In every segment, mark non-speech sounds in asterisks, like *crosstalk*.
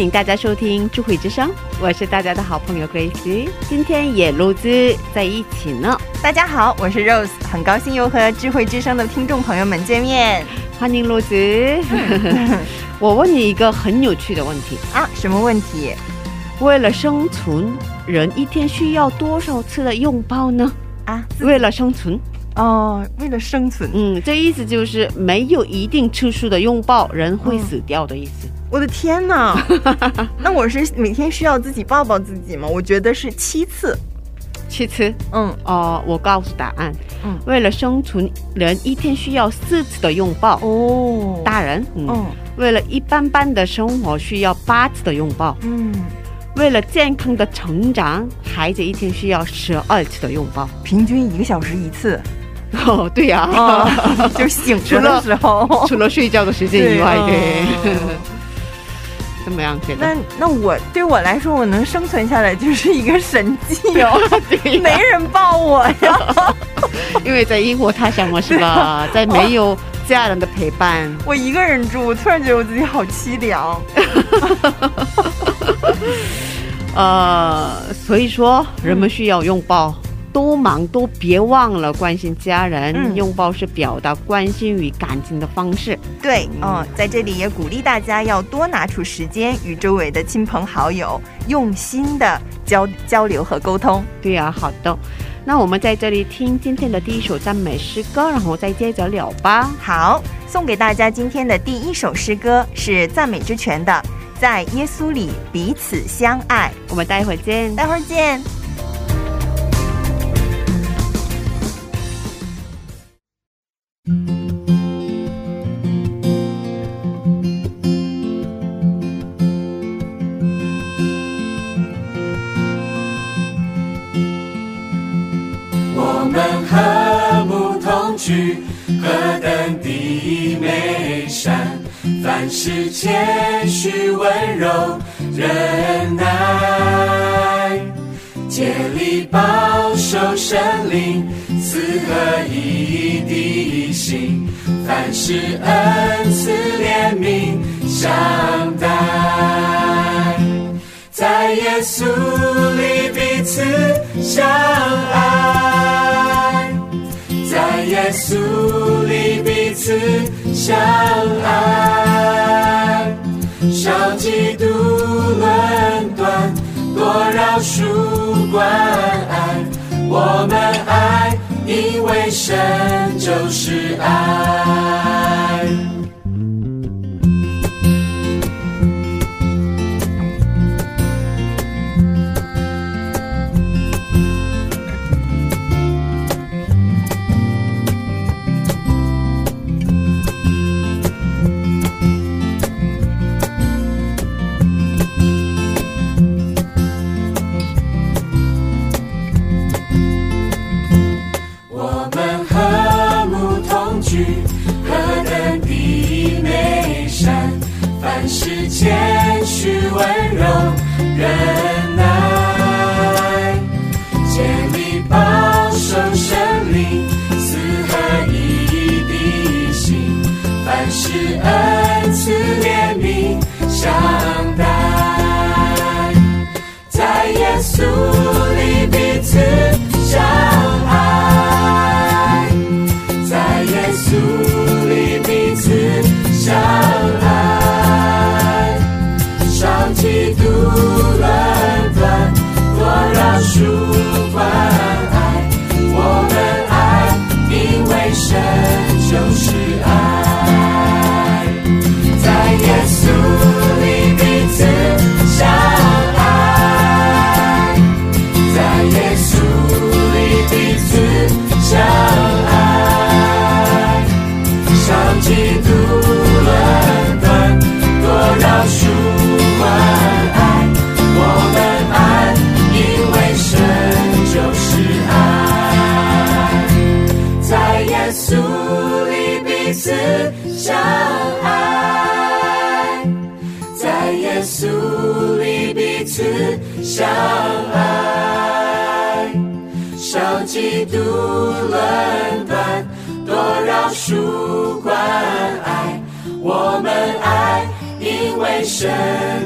迎大家收听智慧之声，我是大家的好朋友 Grace，今天也录制在一起呢，大家好，我是 Rose，很高兴又和智慧之声的听众朋友们见面欢迎录制。*laughs* 我问你一个很有趣的问题：啊！什么问题为了生存，人一天需要多少次的拥抱呢？啊？为了生存，哦，为了生存，嗯，这意思就是没有一定次数的拥抱，人会死掉的意思。我的天哪！*laughs* 那我是每天需要自己抱抱自己吗？我觉得是七次。七次，嗯哦、我告诉答案，嗯为了生存，人一天需要四次的拥抱。哦大人，嗯，嗯为了一般般的生活，需要八次的拥抱；嗯，为了健康的成长，孩子一天需要十二次的拥抱。平均一个小时一次。*laughs* 哦，对呀、哦，*laughs* 就醒着的时候。除了睡觉的时间以外，对对，*laughs* 哦怎么样？觉得？那那我对我来说，我能生存下来就是一个神迹哦。对没人抱我呀，因为在异国他乡嘛，是吧？在没有家人的陪伴，我一个人住，我突然觉得我自己好凄凉。呃，所以说人们需要拥抱。多忙都别忘了关心家人，嗯拥抱是表达关心与感情的方式。对，嗯，在这里也鼓励大家要多拿出时间与周围的亲朋好友用心的交交流和沟通。对呀、好的。那我们在这里听今天的第一首赞美诗歌，然后再接着聊吧。好，送给大家今天的第一首诗歌是赞美之泉的《在耶稣里彼此相爱我们待会儿见》，。待会儿见。我们和睦同居，何等的美善！凡事谦虚温柔忍耐，竭力保守神灵赐合一的心，凡事恩赐怜悯相待。在耶稣里彼此相爱，在耶稣里彼此相爱，少嫉妒论断，多饶恕关爱。我们爱，因为神就是爱。神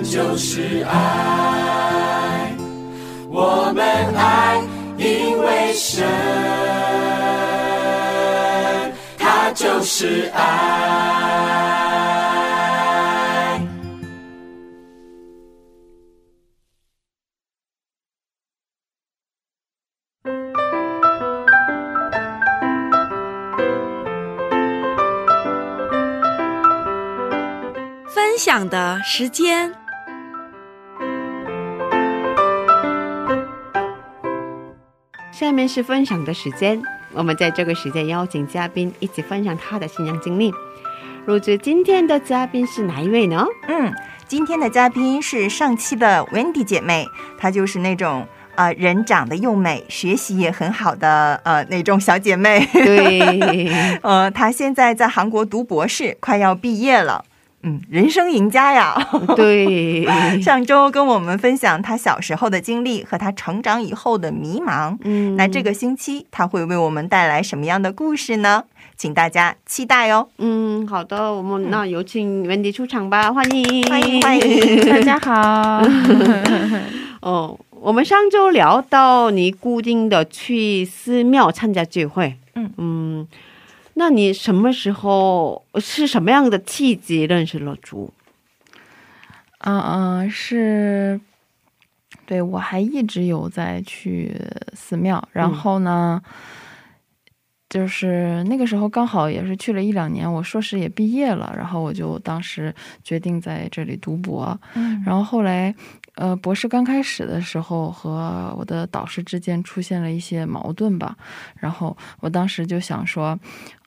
就是爱。我们爱，因为神，他就是爱。分享的时间。下面是分享的时间，我们在这个时间邀请嘉宾一起分享他的信仰经历。如子，今天的嘉宾是哪一位呢？嗯，今天的嘉宾是上期的 Wendy 姐妹，她就是那种呃人长得又美，学习也很好的呃那种小姐妹。对，*laughs* 呃，她现在在韩国读博士，快要毕业了。嗯，人生赢家呀！*laughs* 对，上周跟我们分享他小时候的经历和他成长以后的迷茫。嗯那这个星期他会为我们带来什么样的故事呢？请大家期待哦！嗯，好的，我们那有请 Wendy 出场吧，欢迎，欢迎欢迎大家好，*laughs* 哦，我们上周聊到你固定的去寺庙参加聚会，嗯嗯，那你什么时候是什么样的契机认识了主？嗯嗯，是，对我还一直有在去寺庙，然后呢，就是那个时候刚好也是去了一两年，我硕士也毕业了，然后我就当时决定在这里读博，嗯然后后来，呃，博士刚开始的时候和我的导师之间出现了一些矛盾吧，然后我当时就想说，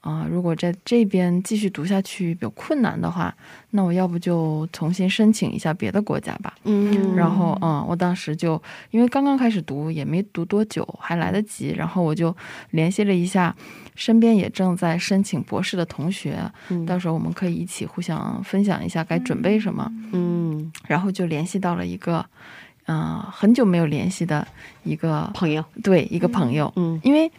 啊、如果在这边继续读下去比较困难的话，那我要不就重新申请一下别的国家吧。嗯然后，嗯，我当时就因为刚刚开始读，也没读多久，还来得及。然后我就联系了一下身边也正在申请博士的同学，嗯到时候我们可以一起互相分享一下该准备什么。嗯，然后就联系到了一个，嗯、很久没有联系的一个朋友，对一个朋友，嗯，因为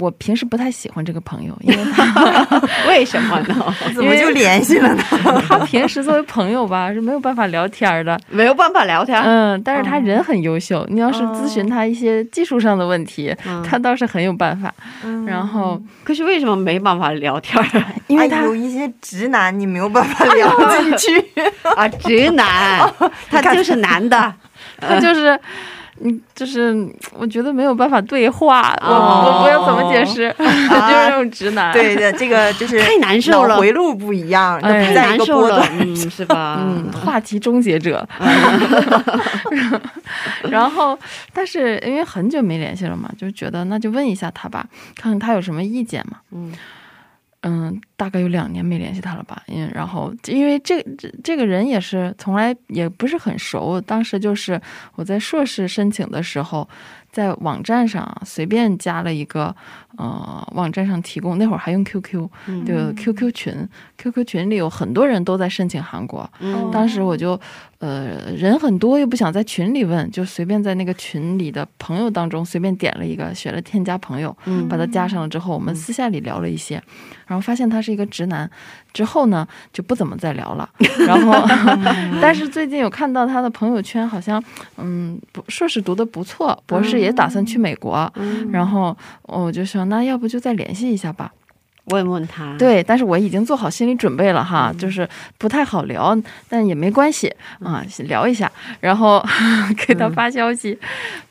我平时不太喜欢这个朋友，*laughs* 因为他 *laughs* 为什么呢？*laughs* 怎么就联系了呢？他平时作为朋友吧是没有办法聊天的，没有办法聊天，嗯，但是他人很优秀，你要是咨询他一些技术上的问题，嗯他倒是很有办法。然后，可是为什么没办法聊天因为他哎有一些直男你没有办法聊进去。啊？直男，他就是男的，他就是。嗯，就是我觉得没有办法对话，我哦我不知道怎么解释 *laughs* *laughs* 就是那种直男。对的，这个就是太难受了脑回路不一样，太难受了嗯，是吧？*laughs* 嗯，话题终结者。然后，但是因为很久没联系了嘛，就觉得那就问一下他吧，看看他有什么意见嘛。嗯嗯，大概有两年没联系他了吧。因然后因为这这这个人也是从来也不是很熟，当时就是我在硕士申请的时候，在网站上随便加了一个呃网站上提供那会儿还用 QQ 对 QQ 群，QQ 群里有很多人都在申请韩国，嗯当时我就，呃，人很多，又不想在群里问，就随便在那个群里的朋友当中随便点了一个，选了添加朋友，嗯把他加上了之后，我们私下里聊了一些，然后发现他是一个直男，之后呢就不怎么再聊了。*laughs* 然后，*laughs* 但是最近有看到他的朋友圈，好像，嗯，硕士读的不错，博士也打算去美国，嗯然后我就说，那要不就再联系一下吧。问问他，，对，但是我已经做好心理准备了哈，就是不太好聊，但也没关系啊，聊一下，然后 *laughs* 给他发消息。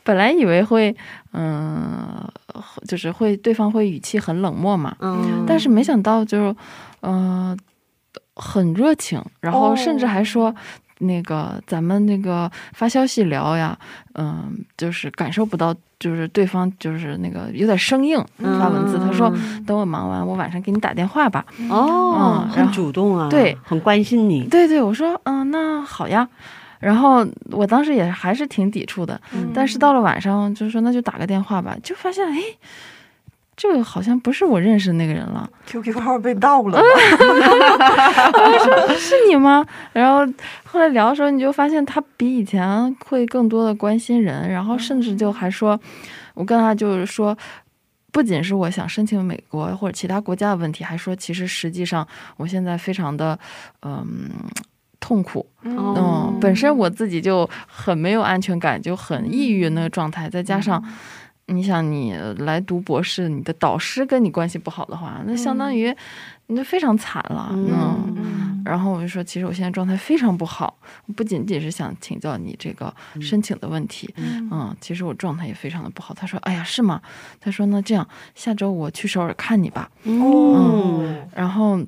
本来以为会，嗯、就是会对方会语气很冷漠嘛，嗯，但是没想到就，嗯、很热情，然后甚至还说。那个，咱们那个发消息聊呀，嗯、就是感受不到，就是对方就是那个有点生硬发文字。他说，等我忙完，我晚上给你打电话吧。哦，很主动啊，对，很关心你，对对，我说，嗯、那好呀。然后我当时也还是挺抵触的，但是到了晚上就说那就打个电话吧，就发现哎，这个好像不是我认识的那个人了，QQ 号被盗了 *laughs* 吗？是你吗？然后后来聊的时候，你就发现他比以前会更多的关心人，然后甚至就还说，我跟他就是说。不仅是我想申请美国或者其他国家的问题，还说其实实际上我现在非常的嗯痛苦，哦嗯，本身我自己就很没有安全感，就很抑郁那个状态，再加上。你想，你来读博士，你的导师跟你关系不好的话，那相当于你就非常惨了。嗯然后我就说，其实我现在状态非常不好，不仅仅是想请教你这个申请的问题，嗯，其实我状态也非常的不好。他说，哎呀，是吗？他说那这样，下周我去首尔看你吧。嗯然后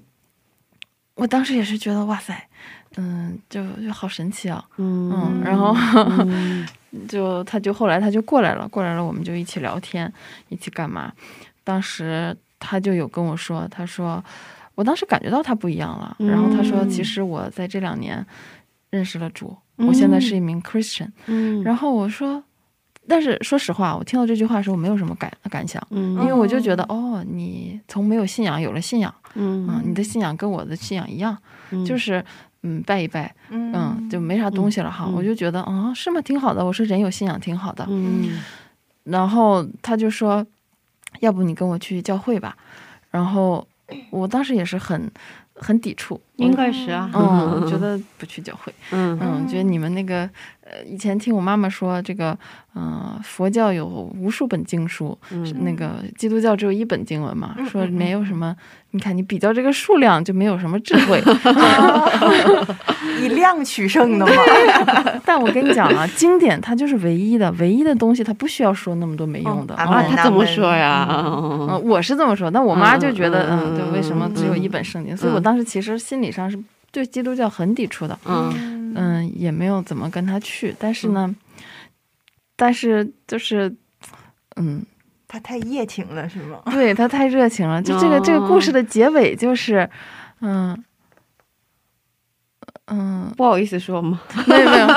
我当时也是觉得，哇塞，嗯，就就好神奇啊，嗯嗯，然后。*laughs* 嗯就他就后来他就过来了，过来了，我们就一起聊天，一起干嘛？当时他就有跟我说，他说，我当时感觉到他不一样了。然后他说，嗯其实我在这两年认识了主，我现在是一名 Christian。嗯然后我说，但是说实话，我听到这句话的时候，我没有什么感感想，嗯因为我就觉得，哦，你从没有信仰有了信仰，嗯，嗯你的信仰跟我的信仰一样，就是嗯拜一拜，嗯，就没啥东西了哈。嗯我就觉得，啊，是吗？挺好的。我说人有信仰挺好的。嗯然后他就说，要不你跟我去教会吧。然后我当时也是很很抵触，应该是啊，嗯，觉得不去教会，嗯。嗯，觉得你们那个呃，以前听我妈妈说，这个嗯、呃佛教有无数本经书，是那个基督教只有一本经文嘛，说没有什么，你看你比较这个数量就没有什么智慧。以量取胜的嘛。*laughs* 但我跟你讲啊，经典它就是唯一的，唯一的东西，它不需要说那么多没用的。哦啊，嗯他怎么说呀，嗯，我是这么说，但我妈就觉得，嗯嗯，就为什么只有一本圣经？所以我当时其实心理上是对基督教很抵触的，嗯嗯，也没有怎么跟他去。但是呢，但是就是，嗯，他太热情了，是吗？*laughs* 对他太热情了。就这个这个故事的结尾就是，嗯嗯，不好意思说嘛，没有没有。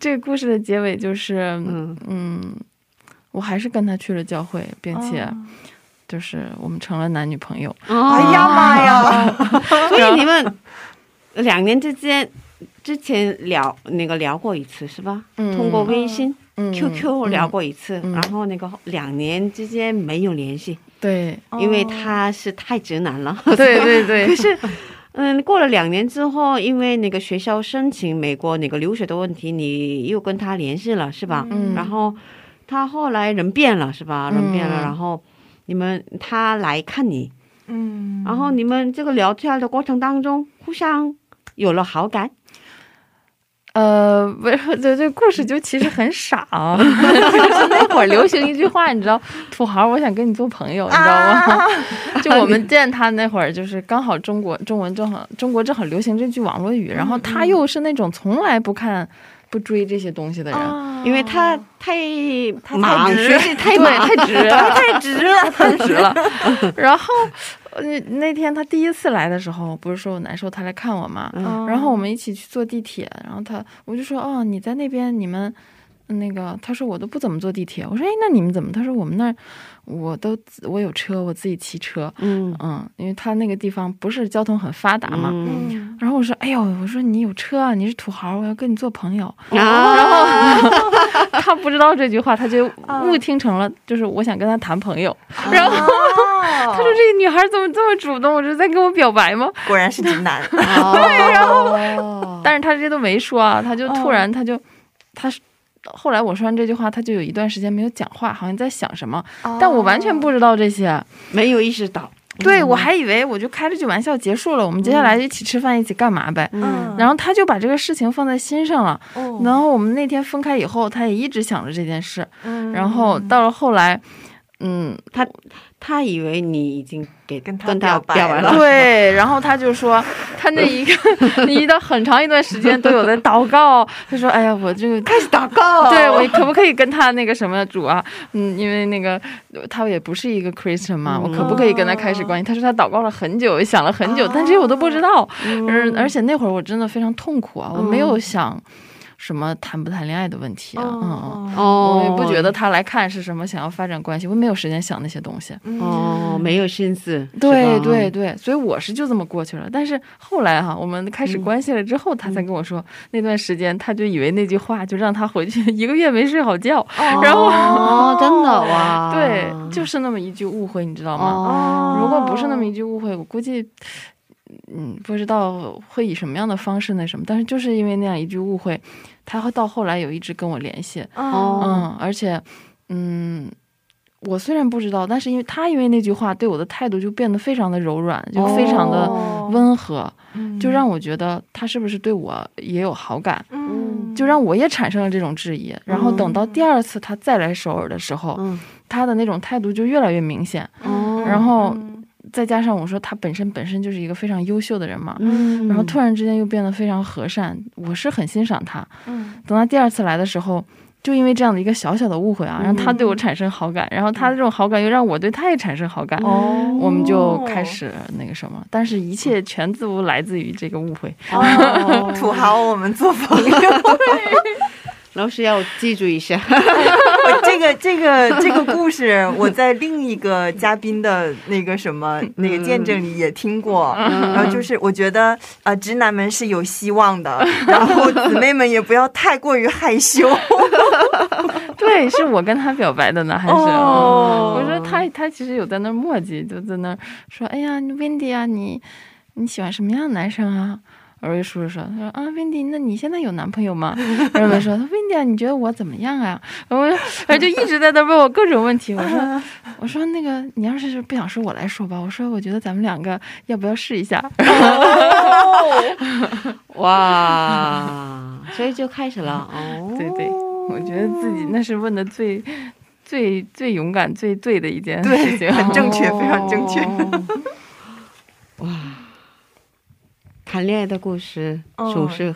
这个故事的结尾就是，嗯 *laughs* *laughs* 嗯，我还是跟他去了教会，并且哦就是我们成了男女朋友。哎哎呀妈呀！*laughs* 所以你们两年之间之前聊那个聊过一次是吧？嗯通过微信、嗯 QQ 聊过一次，嗯然后那个两年之间没有联系，对因为他是太直男了。对对对，*laughs* 可是，嗯，过了两年之后，因为那个学校申请美国那个留学的问题，你又跟他联系了是吧？嗯然后他后来人变了是吧？人变了，嗯然后你们他来看你，嗯，然后你们这个聊天的过程当中，互相有了好感。呃，不是，这这故事就其实很傻啊。*laughs* 就是那会儿流行一句话，你知道，土豪，我想跟你做朋友，你知道吗？就我们见他那会儿，就是刚好中国中文正好中国正好流行这句网络语，然后他又是那种从来不看不追这些东西的人，因为他太太忙，直学习太对，忙，太直了，太直了。太直了。*laughs* *laughs* 然后呃那那天他第一次来的时候，不是说我难受，他来看我嘛，嗯然后我们一起去坐地铁，然后他我就说哦，你在那边你们。那个，他说我都不怎么坐地铁。我说，哎，那你们怎么？他说我们那儿，我都我有车，我自己骑车。嗯嗯，因为他那个地方不是交通很发达嘛。嗯然后我说，哎呦，我说你有车啊，你是土豪，我要跟你做朋友。啊，*laughs* 他不知道这句话，他就误听成了，就是我想跟他谈朋友。然后他他说这个女孩怎么这么主动？我这是在跟我表白吗？果然是直男。对，然后但是他这都没说啊，他就突然他就、他是后来我说完这句话，他就有一段时间没有讲话，好像在想什么，但我完全不知道这些。没有意识到，对我还以为我就开了句玩笑结束了，我们接下来一起吃饭，一起干嘛呗。嗯，然后他就把这个事情放在心上了。哦然后我们那天分开以后，他也一直想着这件事。嗯然后到了后来，嗯，他他以为你已经给跟他跟他表白了了，对，*laughs* 然后他就说，他那一个 *laughs* 一到很长一段时间都有在祷告。他说：“哎呀，我这个开始祷告。对我可不可以跟他那个什么主啊？嗯，因为那个他也不是一个 Christian 嘛，我可不可以跟他开始关系？他说他祷告了很久，想了很久，但这些我都不知道。嗯而且那会儿我真的非常痛苦啊，我没有想什么谈不谈恋爱的问题啊，嗯嗯。哦我也不觉得他来看是什么想要发展关系，我没有时间想那些东西。哦，没有心思，对对，对，所以我是就这么过去了。但是后来哈，我们开始嗯关系了之后，他才跟我说，那段时间他就以为那句话就让他回去一个月没睡好觉，然后哦，真的哇，对，就是那么一句误会，你知道吗？哦，如果不是那么一句误会，我估计，嗯，不知道会以什么样的方式那什么。但是就是因为那样一句误会，他会到后来有一直跟我联系，哦嗯，而且，嗯，我虽然不知道，但是因为他因为那句话对我的态度就变得非常的柔软，就非常的哦温和，嗯就让我觉得他是不是对我也有好感，嗯就让我也产生了这种质疑。然后等到第二次他再来首尔的时候，嗯，他的那种态度就越来越明显。哦，然后再加上我说他本身本身就是一个非常优秀的人嘛，嗯，然后突然之间又变得非常和善，我是很欣赏他。嗯等他第二次来的时候，就因为这样的一个小小的误会啊，让他对我产生好感，然后他的这种好感又让我对他也产生好感，哦我们就开始那个什么，但是一切全都来自于这个误会。哦 *laughs* *laughs* 土豪，我们做朋友。*laughs* 老师要记住一下，我这个这个这个故事，我在另一个嘉宾的那个什么那个见证里也听过。然后就是我觉得呃，直男们是有希望的，然后姊妹们也不要太过于害羞。*laughs* 对，是我跟他表白的呢，还是？哦我说他他其实有在那儿磨叽，就在那说：“哎呀，Wendy 啊，你你喜欢什么样的男生啊？”我就叔叔说：“他说啊，Wendy，那你现在有男朋友吗？” *laughs* 然后我说：“Wendy 啊，你觉得我怎么样啊？”然后我就一直在那问我各种问题。我说：“ *laughs* 我说那个，你要是不想说，我来说吧。我说我觉得咱们两个要不要试一下？*laughs* 哇，所以就开始了，哦，对对，我觉得自己那是问的最最最勇敢、最对的一件事情，很正确非常正确哦哇，谈恋爱的故事哦总是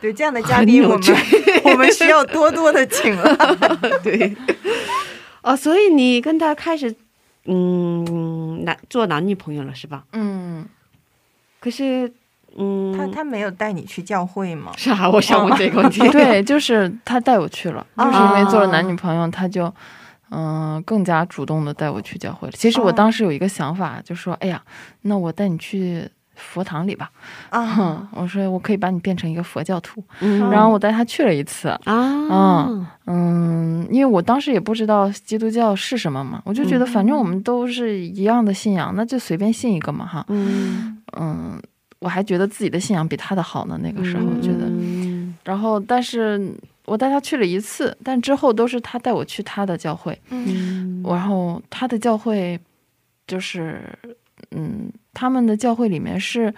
对这样的嘉宾，我们 *laughs* 我们需要多多的请了。*laughs* 对。哦，所以你跟他开始，嗯，男做男女朋友了是吧？嗯。可是，嗯，他他没有带你去教会吗？是啊，我想问这个问题。*laughs* 对，就是他带我去了，啊就是因为做了男女朋友，他就嗯、更加主动的带我去教会了。其实我哦当时有一个想法，就说，哎呀，那我带你去佛堂里吧。啊哼，*laughs* 我说我可以把你变成一个佛教徒。嗯然后我带他去了一次。啊，嗯，因为我当时也不知道基督教是什么嘛，我就觉得嗯反正我们都是一样的信仰，那就随便信一个嘛哈。嗯，嗯，我还觉得自己的信仰比他的好呢，那个时候觉得。嗯然后，但是我带他去了一次，但之后都是他带我去他的教会，嗯然后他的教会就是，嗯，他们的教会里面是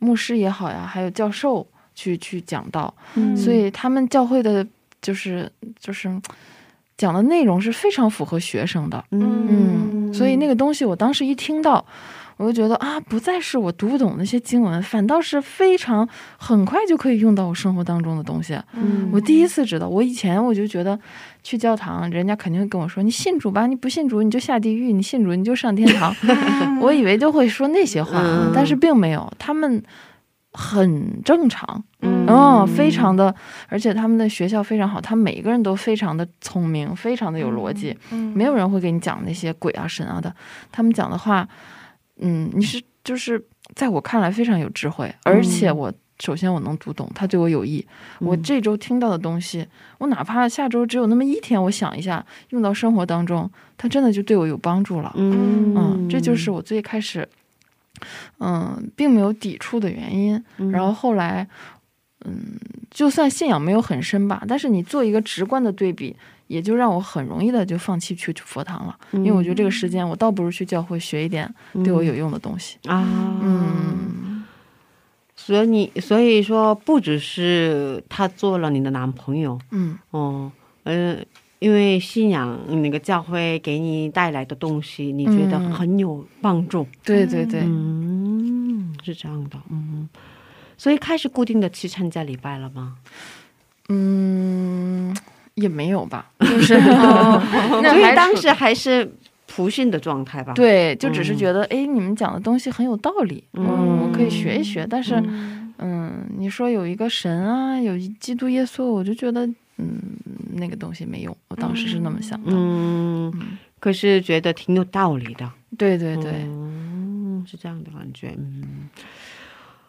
牧师也好呀，还有教授去去讲道，嗯。所以他们教会的就是就是讲的内容是非常符合学生的，嗯，所以那个东西我当时一听到。我就觉得啊，不再是我读不懂那些经文，反倒是非常很快就可以用到我生活当中的东西。嗯我第一次知道，我以前我就觉得去教堂，人家肯定会跟我说：“你信主吧，你不信主你就下地狱，你信主你就上天堂。*laughs* ”我以为就会说那些话，嗯但是并没有，他们很正常，嗯嗯，非常的，而且他们的学校非常好，他们每一个人都非常的聪明，非常的有逻辑，嗯没有人会给你讲那些鬼啊神啊的，他们讲的话，嗯，你是就是在我看来非常有智慧，而且我首先我能读懂，他对我有益。我这周听到的东西，我哪怕下周只有那么一天，我想一下用到生活当中，它真的就对我有帮助了。嗯嗯，这就是我最开始，嗯，并没有抵触的原因。然后后来，嗯，就算信仰没有很深吧，但是你做一个直观的对比，也就让我很容易的就放弃去佛堂了，因为我觉得这个时间我倒不如去教会学一点对我有用的东西。啊，嗯，所以你所以说不只是他做了你的男朋友嗯。哦，呃，因为信仰那个教会给你带来的东西，你觉得嗯。很有帮助。对对对，嗯，是这样的，嗯，所以开始固定的去参加礼拜了吗？嗯，也没有吧，*laughs* 就是，*laughs* 那所以当时还是普信的状态吧？，对，就只是觉得，哎、你们讲的东西很有道理，嗯，我可以学一学，但是，嗯，你说有一个神啊，有一基督耶稣，我就觉得，嗯，那个东西没用。我当时是那么想的。嗯，可是觉得挺有道理的。对对对，嗯，是这样的感觉。嗯，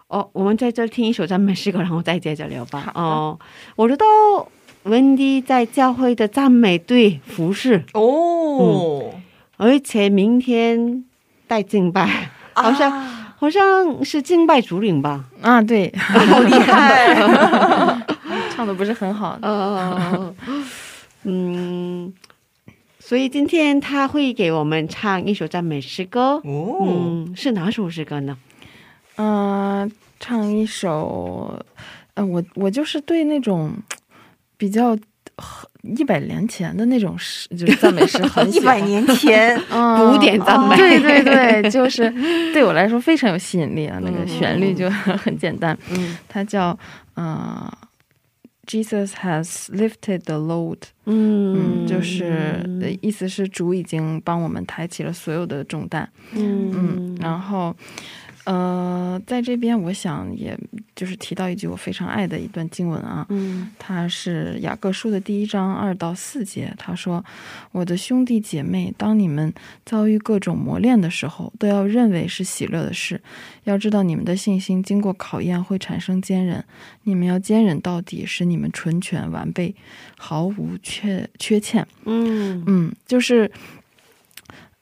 哦，我们在这听一首赞美诗歌，然后再接着聊吧。哦，我知道温迪在教会的赞美队服饰哦，而且明天带敬拜，好像、好像是敬拜主领吧？啊，对，好厉害！*laughs* 唱的不是很好。呃，嗯，所以今天他会给我们唱一首赞美诗歌。哦，嗯，是哪首诗歌呢？嗯、唱一首，呃，我我就是对那种比较一百年前的那种诗，就是赞美诗很 *laughs* 一喜欢。百年前，*laughs* 嗯古典赞美对 *laughs* 对对，就是对我来说非常有吸引力啊，那个旋律就很简单，嗯它叫呃，Jesus has lifted the load，嗯嗯，就是呃意思是主已经帮我们抬起了所有的重担，嗯嗯，然后。呃，在这边，我想也就是提到一句我非常爱的一段经文啊，嗯它是雅各书的第一章二到四节。他说：“我的兄弟姐妹，当你们遭遇各种磨练的时候，都要认为是喜乐的事。要知道你们的信心经过考验会产生坚韧，你们要坚忍到底，使你们纯全完备，毫无缺缺欠。”嗯嗯，就是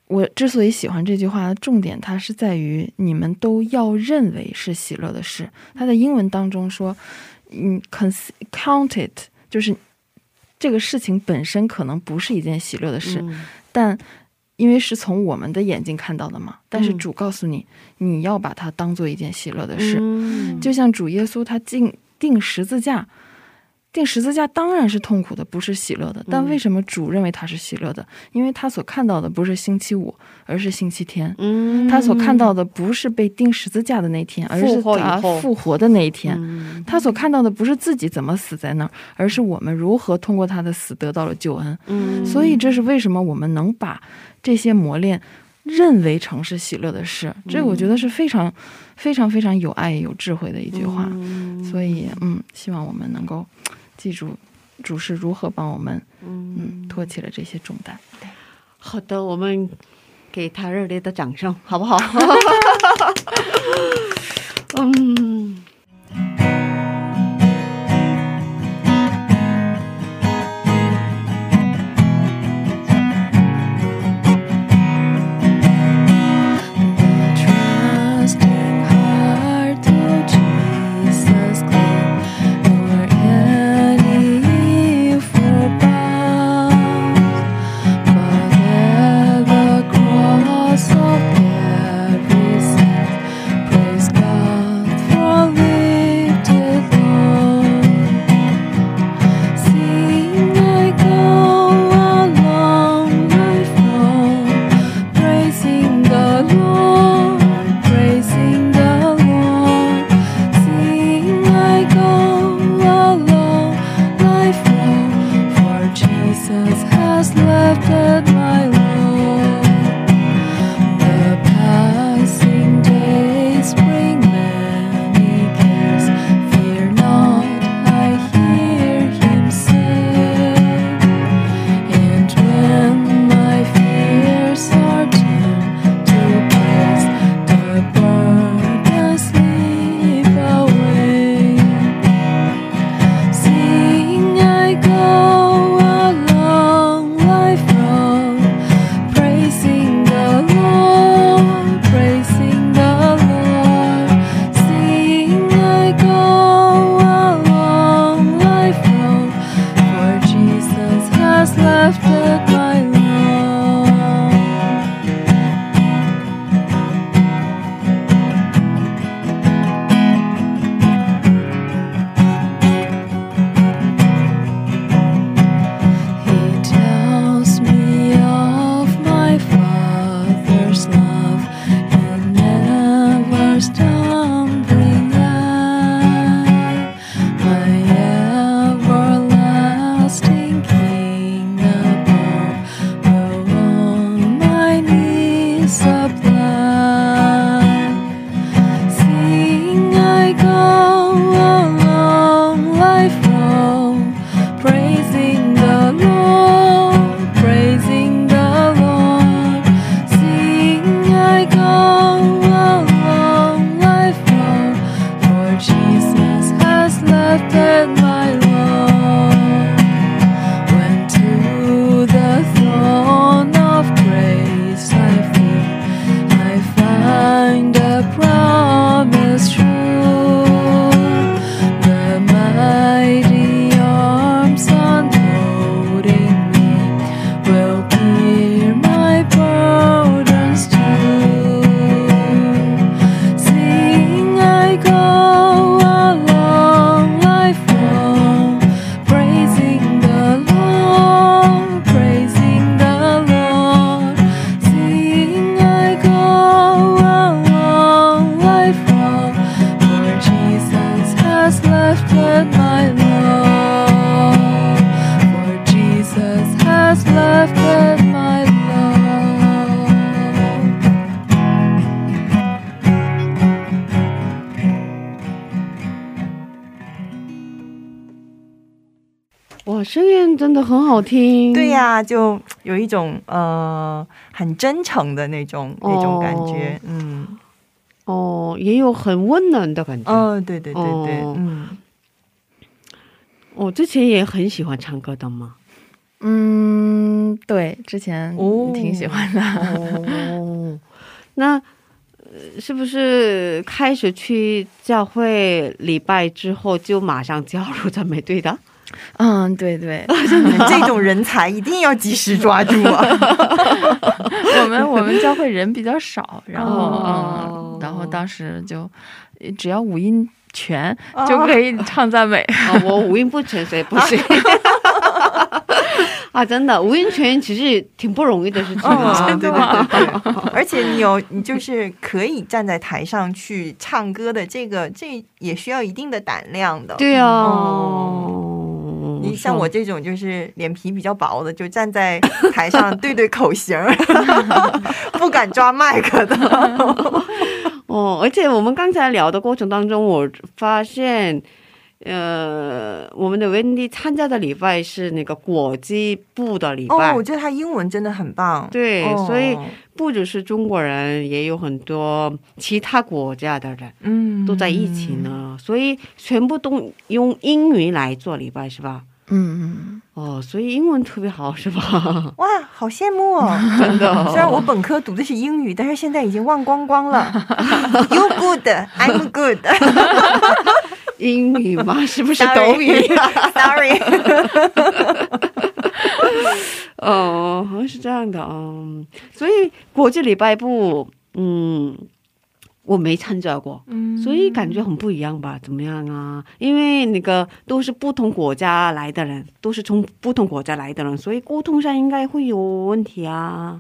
我之所以喜欢这句话的重点，它是在于你们都要认为是喜乐的事。它在英文当中说，嗯，cons count it，就是这个事情本身可能不是一件喜乐的事，嗯但因为是从我们的眼睛看到的嘛，但是嗯主告诉你，你要把它当做一件喜乐的事。嗯就像主耶稣他进定十字架，定十字架当然是痛苦的，不是喜乐的。但为什么主认为他是喜乐的？因为他所看到的不是星期五，而是星期天。嗯他所看到的不是被钉十字架的那天，而是他复活的那一天。嗯他所看到的不是自己怎么死在那儿，而是我们如何通过他的死得到了救恩。嗯所以这是为什么我们能把这些磨练认为成是喜乐的事。这我觉得是非常、非常非常有爱、有智慧的一句话。嗯所以，嗯，希望我们能够记住主是如何帮我们，嗯嗯，托起了这些重担。好的，我们给他热烈的掌声，好不好？*laughs* 嗯。听。对呀、就有一种呃很真诚的那种那种感觉，嗯，哦，也有很温暖的感觉。哦，对对对对，哦嗯，我之前也很喜欢唱歌的嘛。嗯，对，之前哦挺喜欢的。哦，那呃是不是开始去教会礼拜之后就马上加入赞美队的？嗯，对对，*laughs* 这种人才一定要及时抓住啊！*laughs* 我们我们教会人比较少，然后、哦嗯，然后当时就只要五音全哦就可以唱赞美。啊，我五音不全，所以不行。*laughs* 啊，真的，五音全其实挺不容易的事情啊。哦，对对对对，而且你有你就是可以站在台上去唱歌的，这个这也需要一定的胆量的。对啊，哦你像我这种就是脸皮比较薄的，就站在台上对对口型儿，*laughs* 不敢抓麦克的。*laughs* 哦，而且我们刚才聊的过程当中，我发现，呃，我们的 Wendy 参加的礼拜是那个国际部的礼拜，哦，我觉得他英文真的很棒。对，哦所以不只是中国人，也有很多其他国家的人嗯都在一起。呢，所以全部都用英语来做礼拜，是吧？嗯哦，所以英文特别好，是吧？哇，好羡慕哦！*laughs* 真的虽然我本科读的是英语，但是现在已经忘光光了。You good, I'm good. 英语吗？*laughs* 是不是抖语？*laughs* Sorry. *laughs* 哦，好像是这样的，哦，所以国际礼拜部，嗯，我没参加过，嗯所以感觉很不一样吧？怎么样啊？因为那个都是不同国家来的人，都是从不同国家来的人，所以沟通上应该会有问题啊。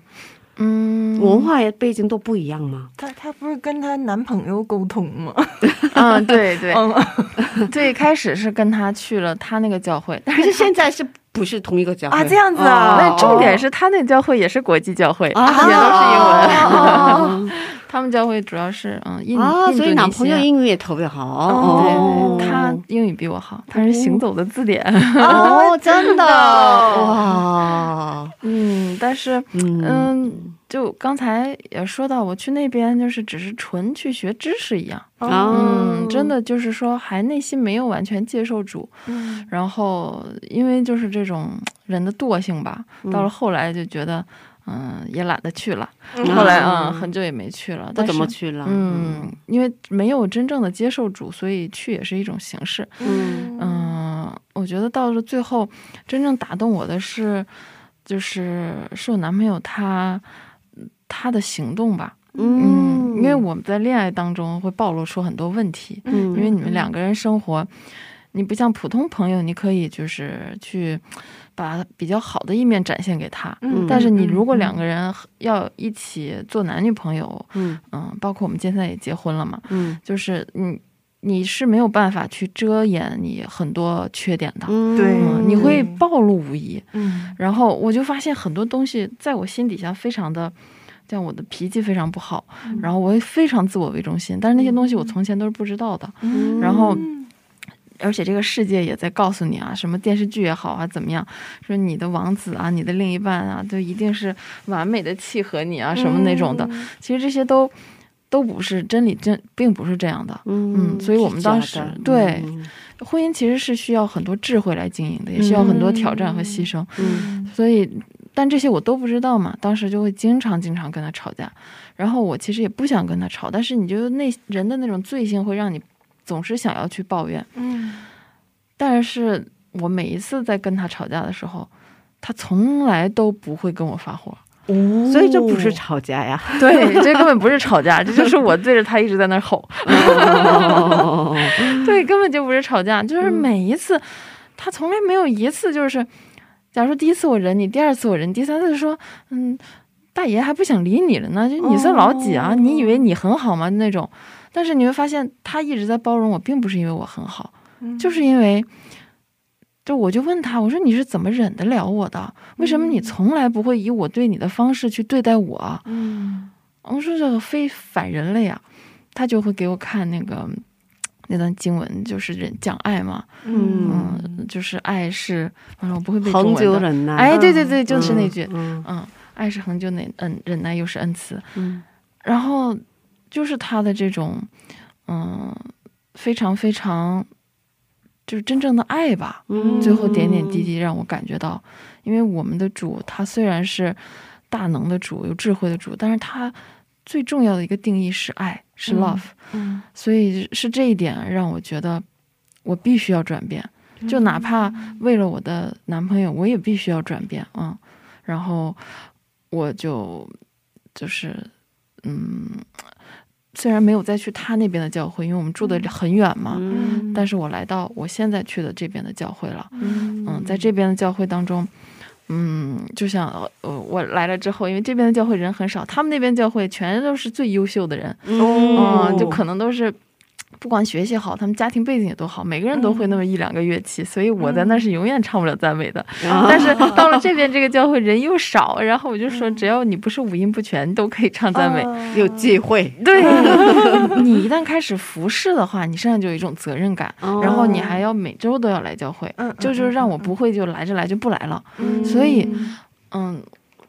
嗯。文化背景都不一样吗。她她不是跟她男朋友沟通吗？嗯，对对，嗯。*laughs* 最开始是跟他去了他那个教会，*laughs* 但是现在是不是同一个教会？啊这样子啊？哦那重点是他那教会也是国际教会，啊也都是英文。哦 *laughs* 他们教会主要是嗯印啊，印度尼所以男朋友英语也特别好哦。对，他英语比我好，他是行走的字典。哦，*laughs* 真的？的。哇，嗯，但是嗯。嗯，就刚才也说到，我去那边就是只是纯去学知识一样。啊嗯，真的就是说还内心没有完全接受主，嗯。然后因为就是这种人的惰性吧，到了后来就觉得。嗯，也懒得去了。后来嗯，很久也没去了。不怎么去了？嗯，因为没有真正的接受主，所以去也是一种形式。嗯嗯，我觉得到了最后，真正打动我的是，就是是我男朋友他他的行动吧。嗯，因为我们在恋爱当中会暴露出很多问题，嗯因为你们两个人生活，你不像普通朋友，你可以就是去把比较好的一面展现给他。嗯但是你如果两个人要一起做男女朋友，嗯嗯，包括我们现在也结婚了嘛，嗯就是你你是没有办法去遮掩你很多缺点的，嗯对嗯，你会暴露无遗。嗯然后我就发现很多东西在我心底下非常的，像我的脾气非常不好，然后我也非常自我为中心，但是那些东西我从前都是不知道的。嗯然后而且这个世界也在告诉你啊，什么电视剧也好啊，怎么样，说你的王子啊，你的另一半啊，都一定是完美的契合你啊，什么那种的。其实这些都都不是真理，真并不是这样的。嗯嗯所以我们当时对嗯婚姻其实是需要很多智慧来经营的，也需要很多挑战和牺牲。嗯所以，但这些我都不知道嘛，当时就会经常经常跟他吵架。然后我其实也不想跟他吵，但是你就那人的那种罪性会让你总是想要去抱怨。嗯但是我每一次在跟他吵架的时候，他从来都不会跟我发火。所以这不是吵架呀，*laughs* 对，*laughs* 这根本不是吵架，这就是我对着他一直在那吼。哦 *laughs* 对，根本就不是吵架，就是每一次，他从来没有一次就是，假如说第一次我忍你，第二次我忍，第三次说，嗯，大爷还不想理你了呢，就你算老几啊？你以为你很好吗？那种，但是你会发现他一直在包容我，并不是因为我很好，就是因为。就我就问他，我说你是怎么忍得了我的？为什么你从来不会以我对你的方式去对待我？嗯我说这个非反人类啊，他就会给我看那个那段经文，就是人讲爱嘛，嗯，嗯，就是爱是，嗯，我不会被中恒久文的，忍耐，哎，对对对，就是那句，嗯嗯，爱是恒久忍嗯忍耐又是恩慈，嗯然后就是他的这种，嗯，非常非常，就是真正的爱吧，嗯。最后点点滴滴让我感觉到，因为我们的主他虽然是大能的主，有智慧的主，但是他最重要的一个定义是爱，是嗯 love，、嗯。所以是这一点让我觉得我必须要转变，就哪怕。为了我的男朋友，我也必须要转变，嗯，然后我就就是嗯。虽然没有再去他那边的教会，因为我们住的很远嘛，嗯但是我来到我现在去的这边的教会了。嗯嗯，在这边的教会当中，嗯，就像呃，我来了之后，因为这边的教会人很少，他们那边教会全都是最优秀的人，哦嗯，就可能都是。不管学习好，他们家庭背景也都好，每个人都会那么一两个乐器，所以我在那是永远唱不了赞美的。啊 *laughs* 但是到了这边这个教会人又少，然后我就说，只要你不是五音不全，你都可以唱赞美。有机会，对，*laughs* 你一旦开始服侍的话，你身上就有一种责任感，哦然后你还要每周都要来教会，嗯就就是让我不会就来着来就不来了。嗯所以，嗯，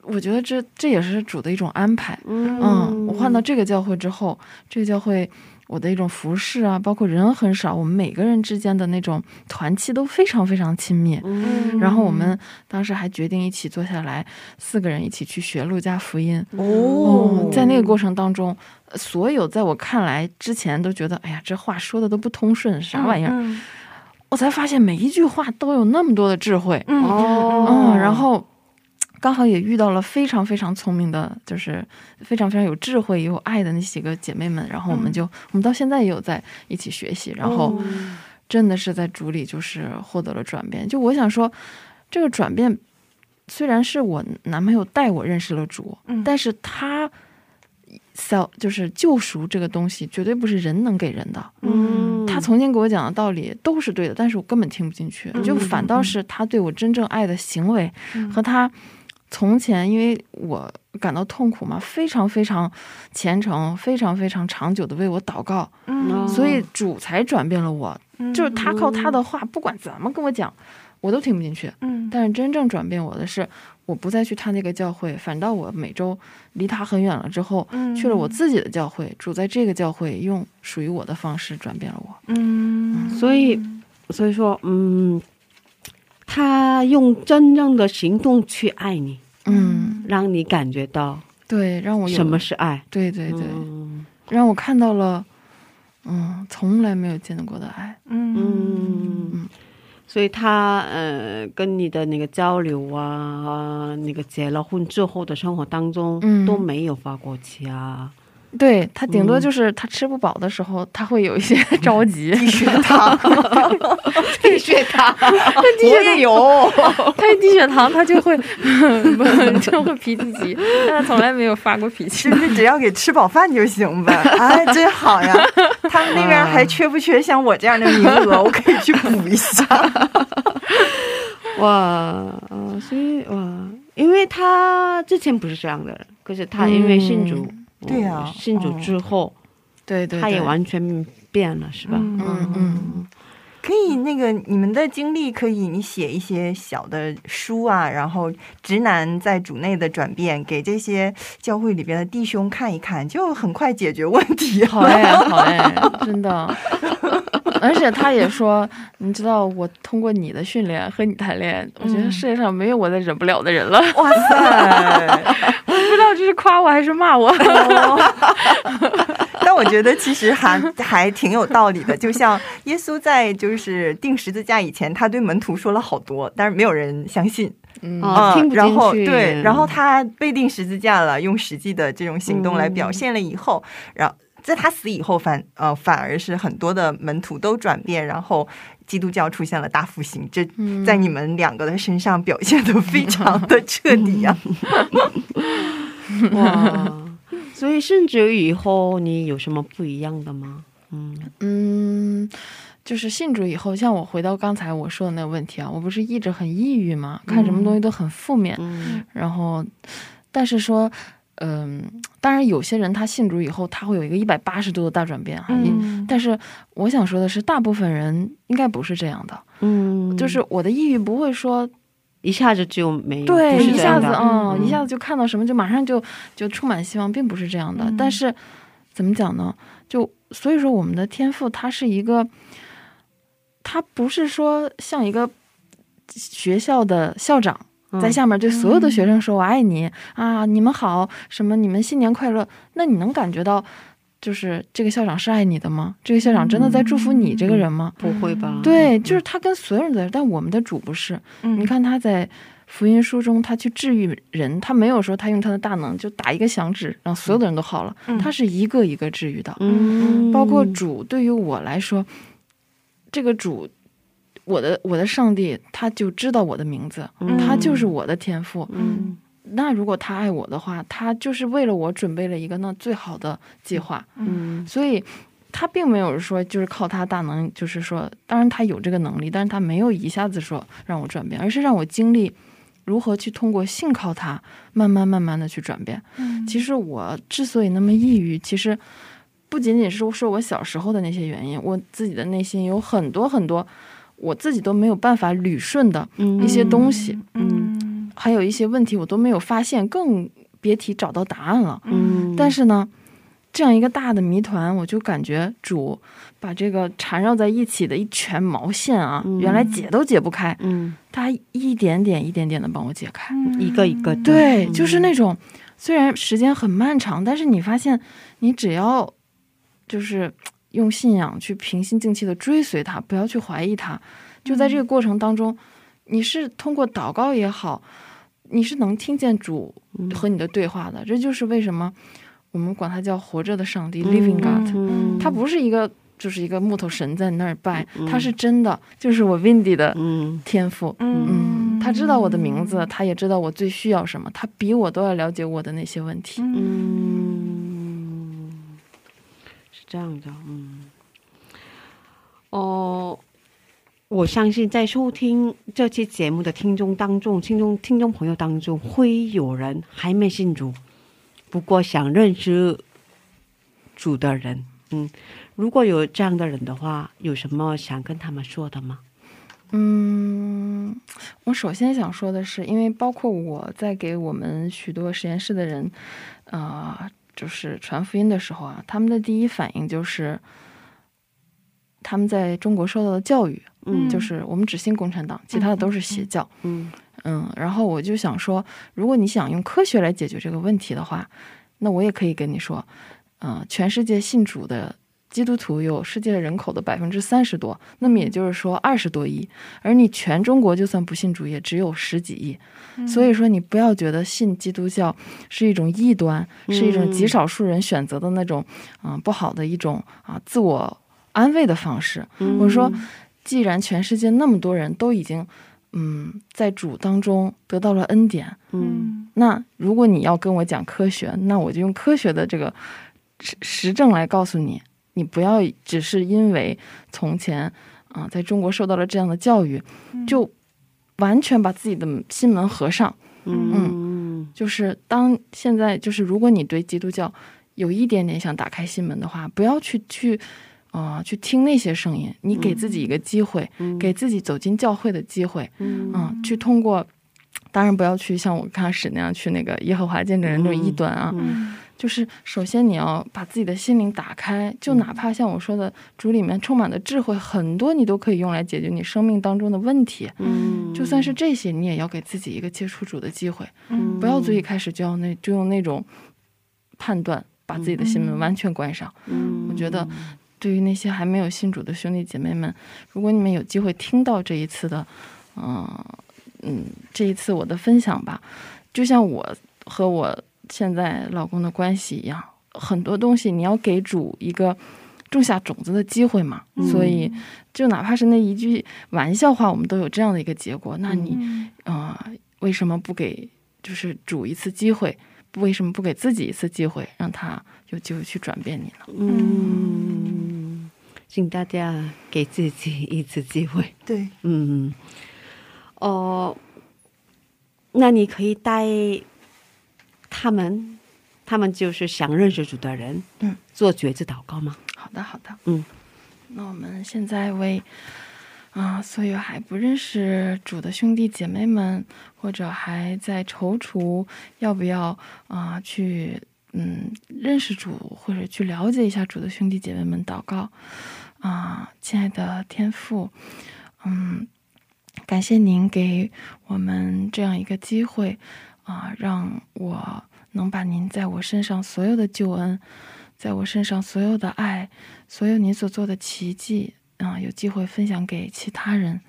我觉得这这也是主的一种安排。嗯，我换到这个教会之后，这个教会我的一种服饰啊，包括人很少，我们每个人之间的那种团契都非常非常亲密。嗯然后我们当时还决定一起坐下来，四个人一起去学路加福音。哦在那个过程当中，呃所有在我看来之前都觉得，哎呀，这话说的都不通顺，啥玩意儿？嗯我才发现每一句话都有那么多的智慧。嗯哦嗯，然后刚好也遇到了非常非常聪明的，就是非常非常有智慧也有爱的那几个姐妹们，然后我们就、我们到现在也有在一起学习，然后真的是在主里就是获得了转变。就我想说，这个转变虽然是我男朋友带我认识了主，嗯但是他。self 就是救赎这个东西，绝对不是人能给人的。嗯他曾经给我讲的道理都是对的，但是我根本听不进去，嗯就反倒是他对我真正爱的行为嗯和他从前，因为我感到痛苦嘛，非常非常虔诚、非常非常长久的为我祷告，嗯所以主才转变了我。嗯就是他靠他的话，不管怎么跟我讲，我都听不进去。嗯但是真正转变我的是，我不再去他那个教会，反倒我每周离他很远了之后，嗯去了我自己的教会，主在这个教会用属于我的方式转变了我。嗯所以所以说，嗯，他用真正的行动去爱你，嗯，让你感觉到对，让我有什么？是爱。对对对，嗯让我看到了，嗯，从来没有见过的爱。嗯嗯，所以他呃跟你的那个交流啊，那个结了婚之后的生活当中，嗯都没有发过气啊。对他顶多就是他吃不饱的时候，他会有一些 *laughs* 着急。低血糖，*laughs* 低血糖，我也有，他一低血糖，他就会 *laughs* 就会脾气急，但他从来没有发过脾气就。是只要给吃饱饭就行呗。哎，真好呀！他们那边还缺不缺像我这样的名额？我可以去补一下。哇，呃，所以哇，因为他之前不是这样的人，可是他因为信主，嗯对呀呃信主之后，对对，他也完全变了，是吧？嗯嗯嗯可以那个你们的经历，可以你写一些小的书啊，然后直男在主内的转变，给这些教会里边的弟兄看一看，就很快解决问题。好哎，*laughs* 好哎，真的。*laughs* 而且他也说，你知道，我通过你的训练和你谈恋爱，我觉得世界上没有我再忍不了的人了。哇塞！夸我还是骂我。*laughs* 但我觉得其实还 *laughs* 还挺有道理的。就像耶稣在就是定十字架以前，他对门徒说了好多，但是没有人相信。嗯，然后对，然后他被定十字架了，用实际的这种行动来表现了以后，然后。在他死以后，反呃反而是很多的门徒都转变，然后基督教出现了大复兴。这在你们两个的身上表现的非常的彻底啊！*laughs* 哇，*laughs* 所以甚至以后你有什么不一样的吗？嗯嗯，就是信主以后，像我回到刚才我说的那个问题啊，我不是一直很抑郁吗？看什么东西都很负面，然后但是说。嗯，当然，有些人他信主以后，他会有一个一百八十度的大转变哈。嗯。但是我想说的是，大部分人应该不是这样的。嗯。就是我的抑郁不会说一下子就没有，对，一下子嗯，一下子就看到什么就马上就就充满希望，并不是这样的。但是怎么讲呢？就所以说，我们的天赋它是一个，它不是说像一个学校的校长。在下面对所有的学生说：“我爱你啊，你们好，什么你们新年快乐。”那你能感觉到，就是这个校长是爱你的吗？这个校长真的在祝福你这个人吗？不会吧？对，就是他跟所有人在，但我们的主不是。你看他在福音书中，他去治愈人，他没有说他用他的大能就打一个响指，让所有的人都好了。他是一个一个治愈的。嗯，包括主对于我来说，这个主。我的我的上帝，他就知道我的名字，他就是我的天赋。嗯，那如果他爱我的话，他就是为了我准备了一个那最好的计划。嗯，所以他并没有说就是靠他大能，就是说，当然他有这个能力，但是他没有一下子说让我转变，而是让我经历如何去通过信靠他，慢慢慢慢的去转变。嗯，其实我之所以那么抑郁，其实不仅仅是说我小时候的那些原因，我自己的内心有很多很多。我自己都没有办法捋顺的一些东西，嗯，还有一些问题我都没有发现，更别提找到答案了。嗯，但是呢，这样一个大的谜团，我就感觉主把这个缠绕在一起的一圈毛线啊，原来解都解不开，嗯，他一点点一点点的帮我解开，一个一个，对，就是那种虽然时间很漫长，但是你发现你只要就是。用信仰去平心静气的追随他，不要去怀疑他。就在这个过程当中，你是通过祷告也好，你是能听见主和你的对话的。这就是为什么我们管他叫活着的上帝 （Living God）。他不是一个就是一个木头神在那儿拜，他是真的，就是我 Windy 的天赋。嗯，他知道我的名字，他也知道我最需要什么，他比我都要了解我的那些问题。嗯。是这样的，嗯，哦，我相信在收听这期节目的听众当中，听众听众朋友当中，会有人还没信主，不过想认识主的人，嗯，如果有这样的人的话，有什么想跟他们说的吗？嗯，我首先想说的是，因为包括我在给我们许多实验室的人，啊。就是传福音的时候啊，他们的第一反应就是他们在中国受到的教育，嗯，就是我们只信共产党，其他的都是邪教，嗯嗯。然后我就想说，如果你想用科学来解决这个问题的话，那我也可以跟你说，嗯，全世界信主的。基督徒有世界人口的百分之三十多，那么也就是说二十多亿，而你全中国就算不信主也只有十几亿，所以说你不要觉得信基督教是一种异端，是一种极少数人选择的那种啊不好的一种啊自我安慰的方式。我说，既然全世界那么多人都已经嗯在主当中得到了恩典，嗯，那如果你要跟我讲科学，那我就用科学的这个实实证来告诉你。你不要只是因为从前啊，在中国受到了这样的教育，就完全把自己的心门合上。嗯，就是当现在就是，如果你对基督教有一点点想打开心门的话，不要去去呃，去听那些声音，你给自己一个机会，给自己走进教会的机会，嗯，去通过，当然不要去像我刚开始那样去那个耶和华见证人那种异端啊，就是首先你要把自己的心灵打开，就哪怕像我说的，主里面充满的智慧很多，你都可以用来解决你生命当中的问题，嗯，就算是这些，你也要给自己一个接触主的机会，嗯，不要最一开始就要那就用那种判断把自己的心门完全关上，嗯，我觉得。对于那些还没有信主的兄弟姐妹们，如果你们有机会听到这一次的，嗯嗯，这一次我的分享吧，就像我和我现在老公的关系一样，很多东西你要给主一个种下种子的机会嘛。所以，就哪怕是那一句玩笑话，我们都有这样的一个结果。那你啊，为什么不给就是主一次机会？为什么不给自己一次机会，让他有机会去转变你呢？嗯，请大家给自己一次机会。对，嗯，哦，那你可以带他们，他们就是想认识主的人，嗯，做觉知祷告吗？好的，好的，嗯，那我们现在为。啊，所有还不认识主的兄弟姐妹们，或者还在踌躇要不要啊去嗯认识主，或者去了解一下主的兄弟姐妹们，祷告啊，亲爱的天父，嗯，感谢您给我们这样一个机会啊，让我能把您在我身上所有的救恩，在我身上所有的爱，所有您所做的奇迹。啊，有机会分享给其他人，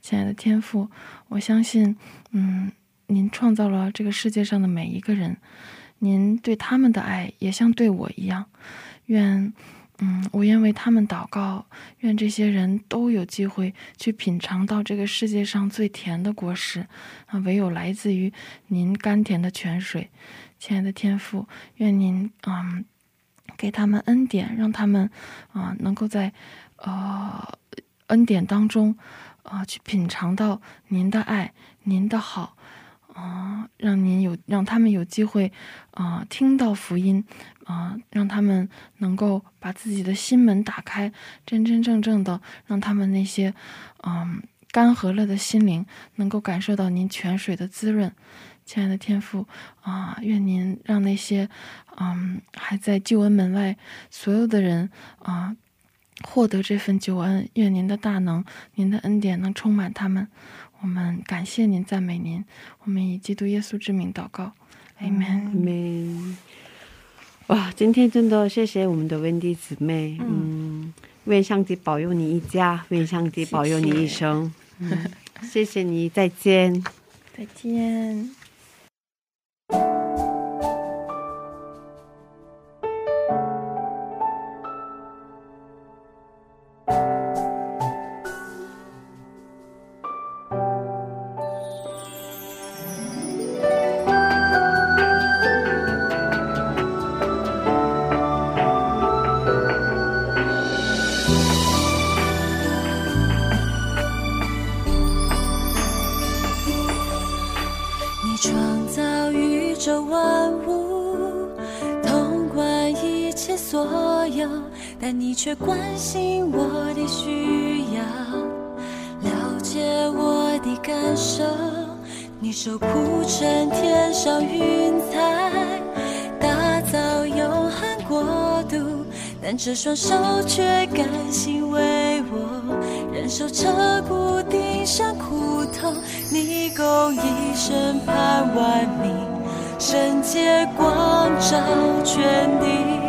亲爱的天父，我相信，嗯，您创造了这个世界上的每一个人，您对他们的爱也像对我一样。愿，嗯，我愿为他们祷告，愿这些人都有机会去品尝到这个世界上最甜的果实，啊，唯有来自于您甘甜的泉水。亲爱的天父，愿您，嗯，给他们恩典，让他们，啊，能够在。呃，恩典当中，啊，去品尝到您的爱，您的好，啊，让您有让他们有机会，啊，听到福音，啊，让他们能够把自己的心门打开，真真正正的让他们那些，嗯，干涸了的心灵能够感受到您泉水的滋润。亲爱的天父，啊，愿您让那些，嗯，还在救恩门外所有的人，啊。获得这份救恩，愿您的大能、您的恩典能充满他们。我们感谢您，赞美您。我们以基督耶稣之名祷告，Amen。哇，今天真的谢谢我们的温蒂姊妹，嗯，愿上帝保佑你一家，愿上帝保佑你一生。谢谢你，再见，再见。却关心我的需要，了解我的感受。你手铺成天上云彩，打造永恒国度。但这双手却甘心为我忍受彻骨钉上苦痛。你共一生盼万民，圣洁光照全地。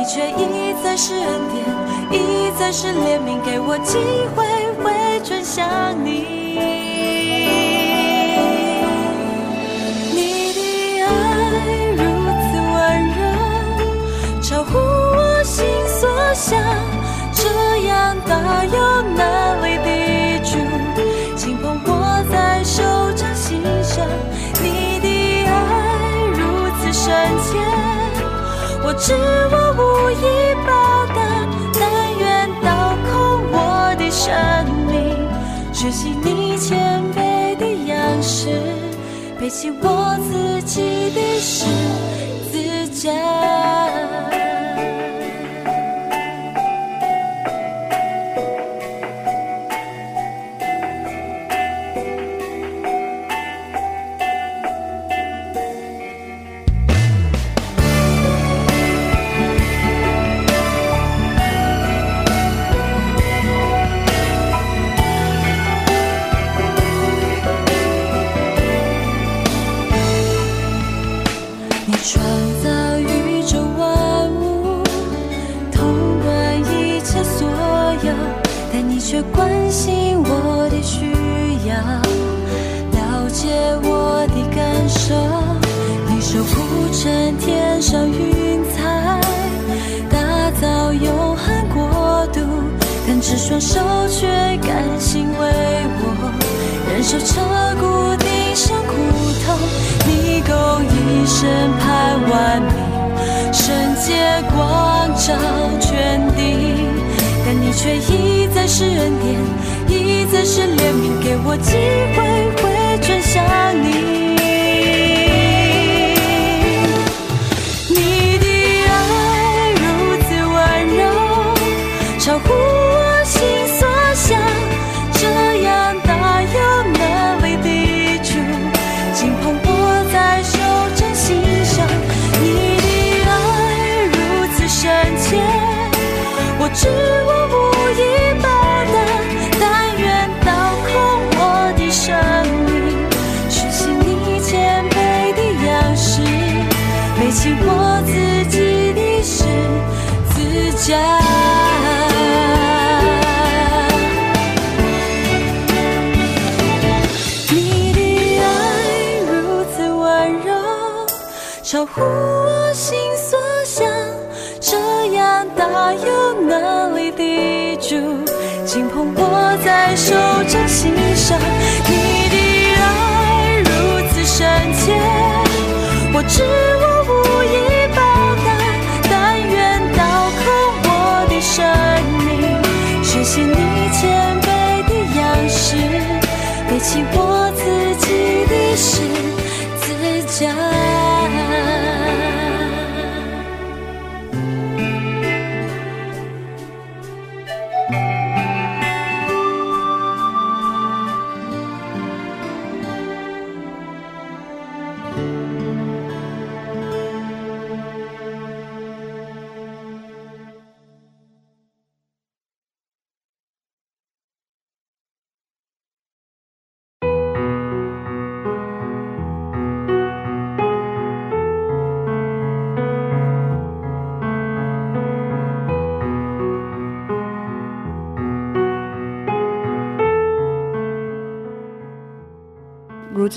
你却一再是恩典，一再是怜悯，给我机会回转向你。你的爱如此温柔，超乎我心所想，这样大有能力的主，轻捧我在手掌心上。你的爱如此深切。我知我无以报答，但愿倒空我的生命，学习你谦卑的样式，背起我自己的十字架。上云彩，打造永恒国度。但只双手却甘心为我忍受彻骨钉上苦痛。你。共一生盼完美，圣洁光照全地。但你。却一再是恩典，一再是怜悯，给我机会回转向。你。在手掌心上。你的爱如此深切，我知我无以报答，但愿倒空我的生命，学习你谦卑的样式，背起我自己的事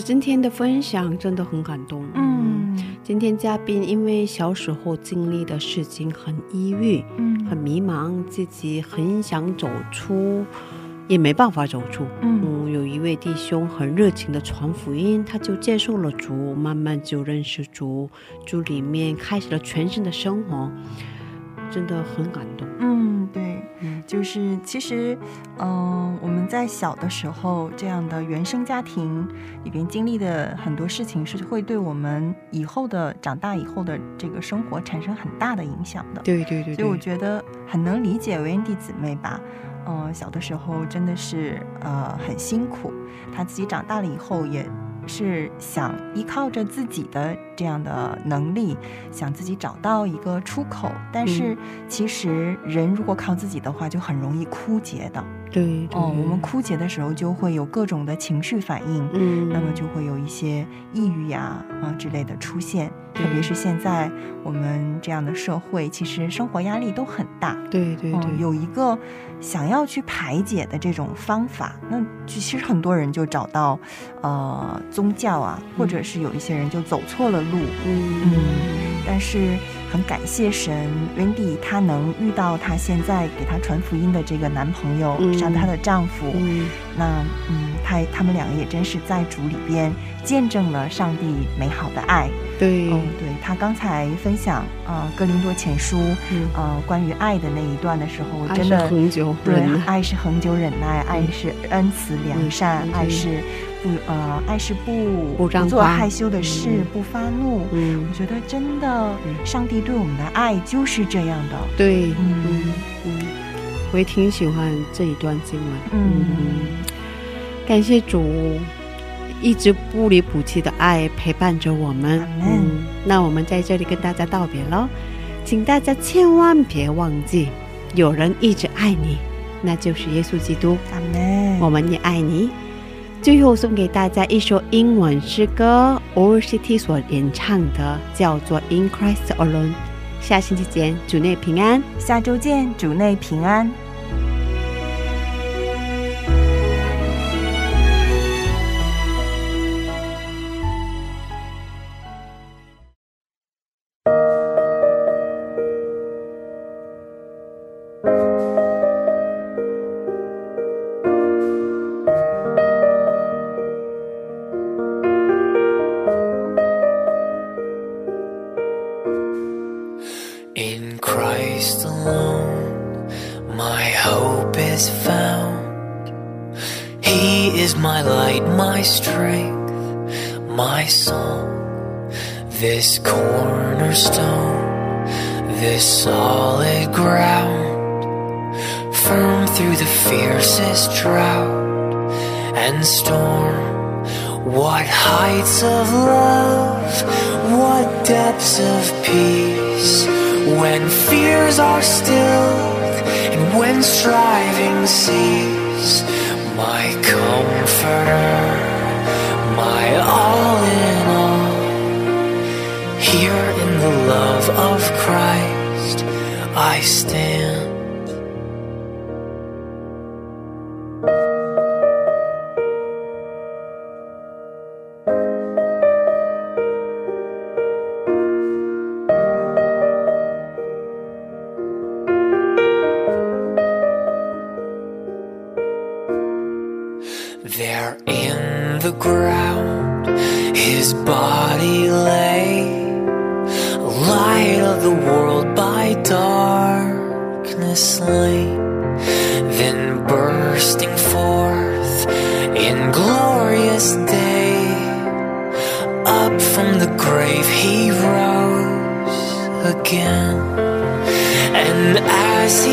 今天的分享真的很感动。嗯今天嘉宾因为小时候经历的事情很抑郁，嗯很迷茫，自己很想走出，也没办法走出。嗯嗯，有一位弟兄很热情的传福音，他就接受了主，慢慢就认识主，主里面开始了全新的生活，真的很感动。嗯，对，嗯就是其实，嗯、我们在小的时候，这样的原生家庭里边经历的很多事情，是会对我们以后的长大以后的这个生活产生很大的影响的。对对对所以我，觉得很能理解维恩弟姊妹吧。嗯、小的时候真的是呃很辛苦，她自己长大了以后也是想依靠着自己的这样的能力，想自己找到一个出口。但是其实人如果靠自己的话，就很容易枯竭的。对对哦，我们枯竭的时候就会有各种的情绪反应，嗯，那么就会有一些抑郁呀啊之类的出现。特别是现在我们这样的社会，其实生活压力都很大。对对对，嗯，有一个想要去排解的这种方法，那其实很多人就找到呃宗教啊，或者是有一些人就走错了路。嗯但是很感谢神，Wendy 她能遇到她现在给她传福音的这个男朋友，嗯像她的丈夫。嗯那嗯，她他们两个也真是在主里边见证了上帝美好的爱。对，哦，对他刚才分享呃《哥林多前书》嗯呃关于爱的那一段的时候，我真的恒久对爱是恒久忍耐，爱是恩慈良善，嗯爱是不呃爱是不不做害羞的事，嗯不发怒。嗯我，觉得真的，嗯上帝对我们的爱就是这样的。对，嗯嗯嗯，我也挺喜欢这一段经文。嗯感谢主一直不离不弃的爱陪伴着我们。嗯，那我们在这里跟大家道别喽，请大家千万别忘记，有人一直爱你，那就是耶稣基督。我们也爱你。最后送给大家一首英文诗歌，All City 所演唱的，叫做《In Christ Alone》。下星期见，主内平安。下周见，主内平安。「my song. This cornerstone, this solid ground, firm through the fiercest drought and storm. What heights of love, what depths of peace, when fears are stilled and when striving cease. My comforter, my all in all. Here in the love of Christ I stand.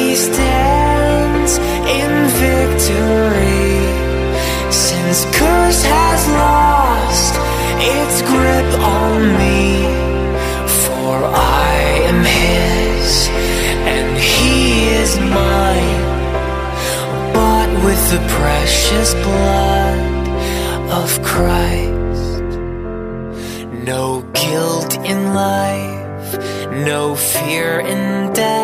He stands in victory, since curse has lost its grip on me, for I am his and he is mine, bought with the precious blood of Christ. No guilt in life, no fear in death.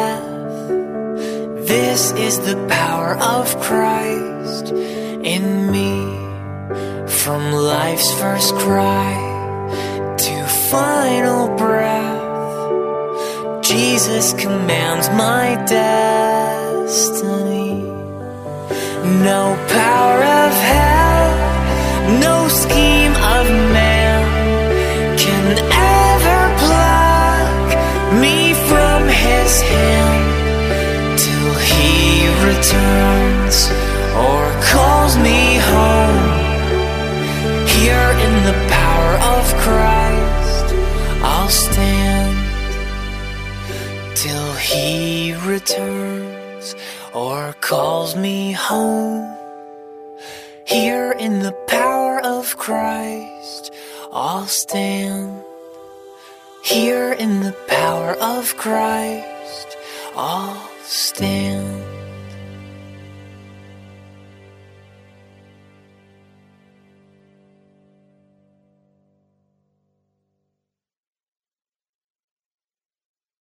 This is the power of Christ in me. From life's first cry to final breath, Jesus commands my destiny. No power of hell, no scheme of man can ever pluck me from his hand returns or calls me home. Here in the power of Christ, I'll stand till he returns or calls me home. Here in the power of Christ, I'll stand. Here in the power of Christ, I'll stand.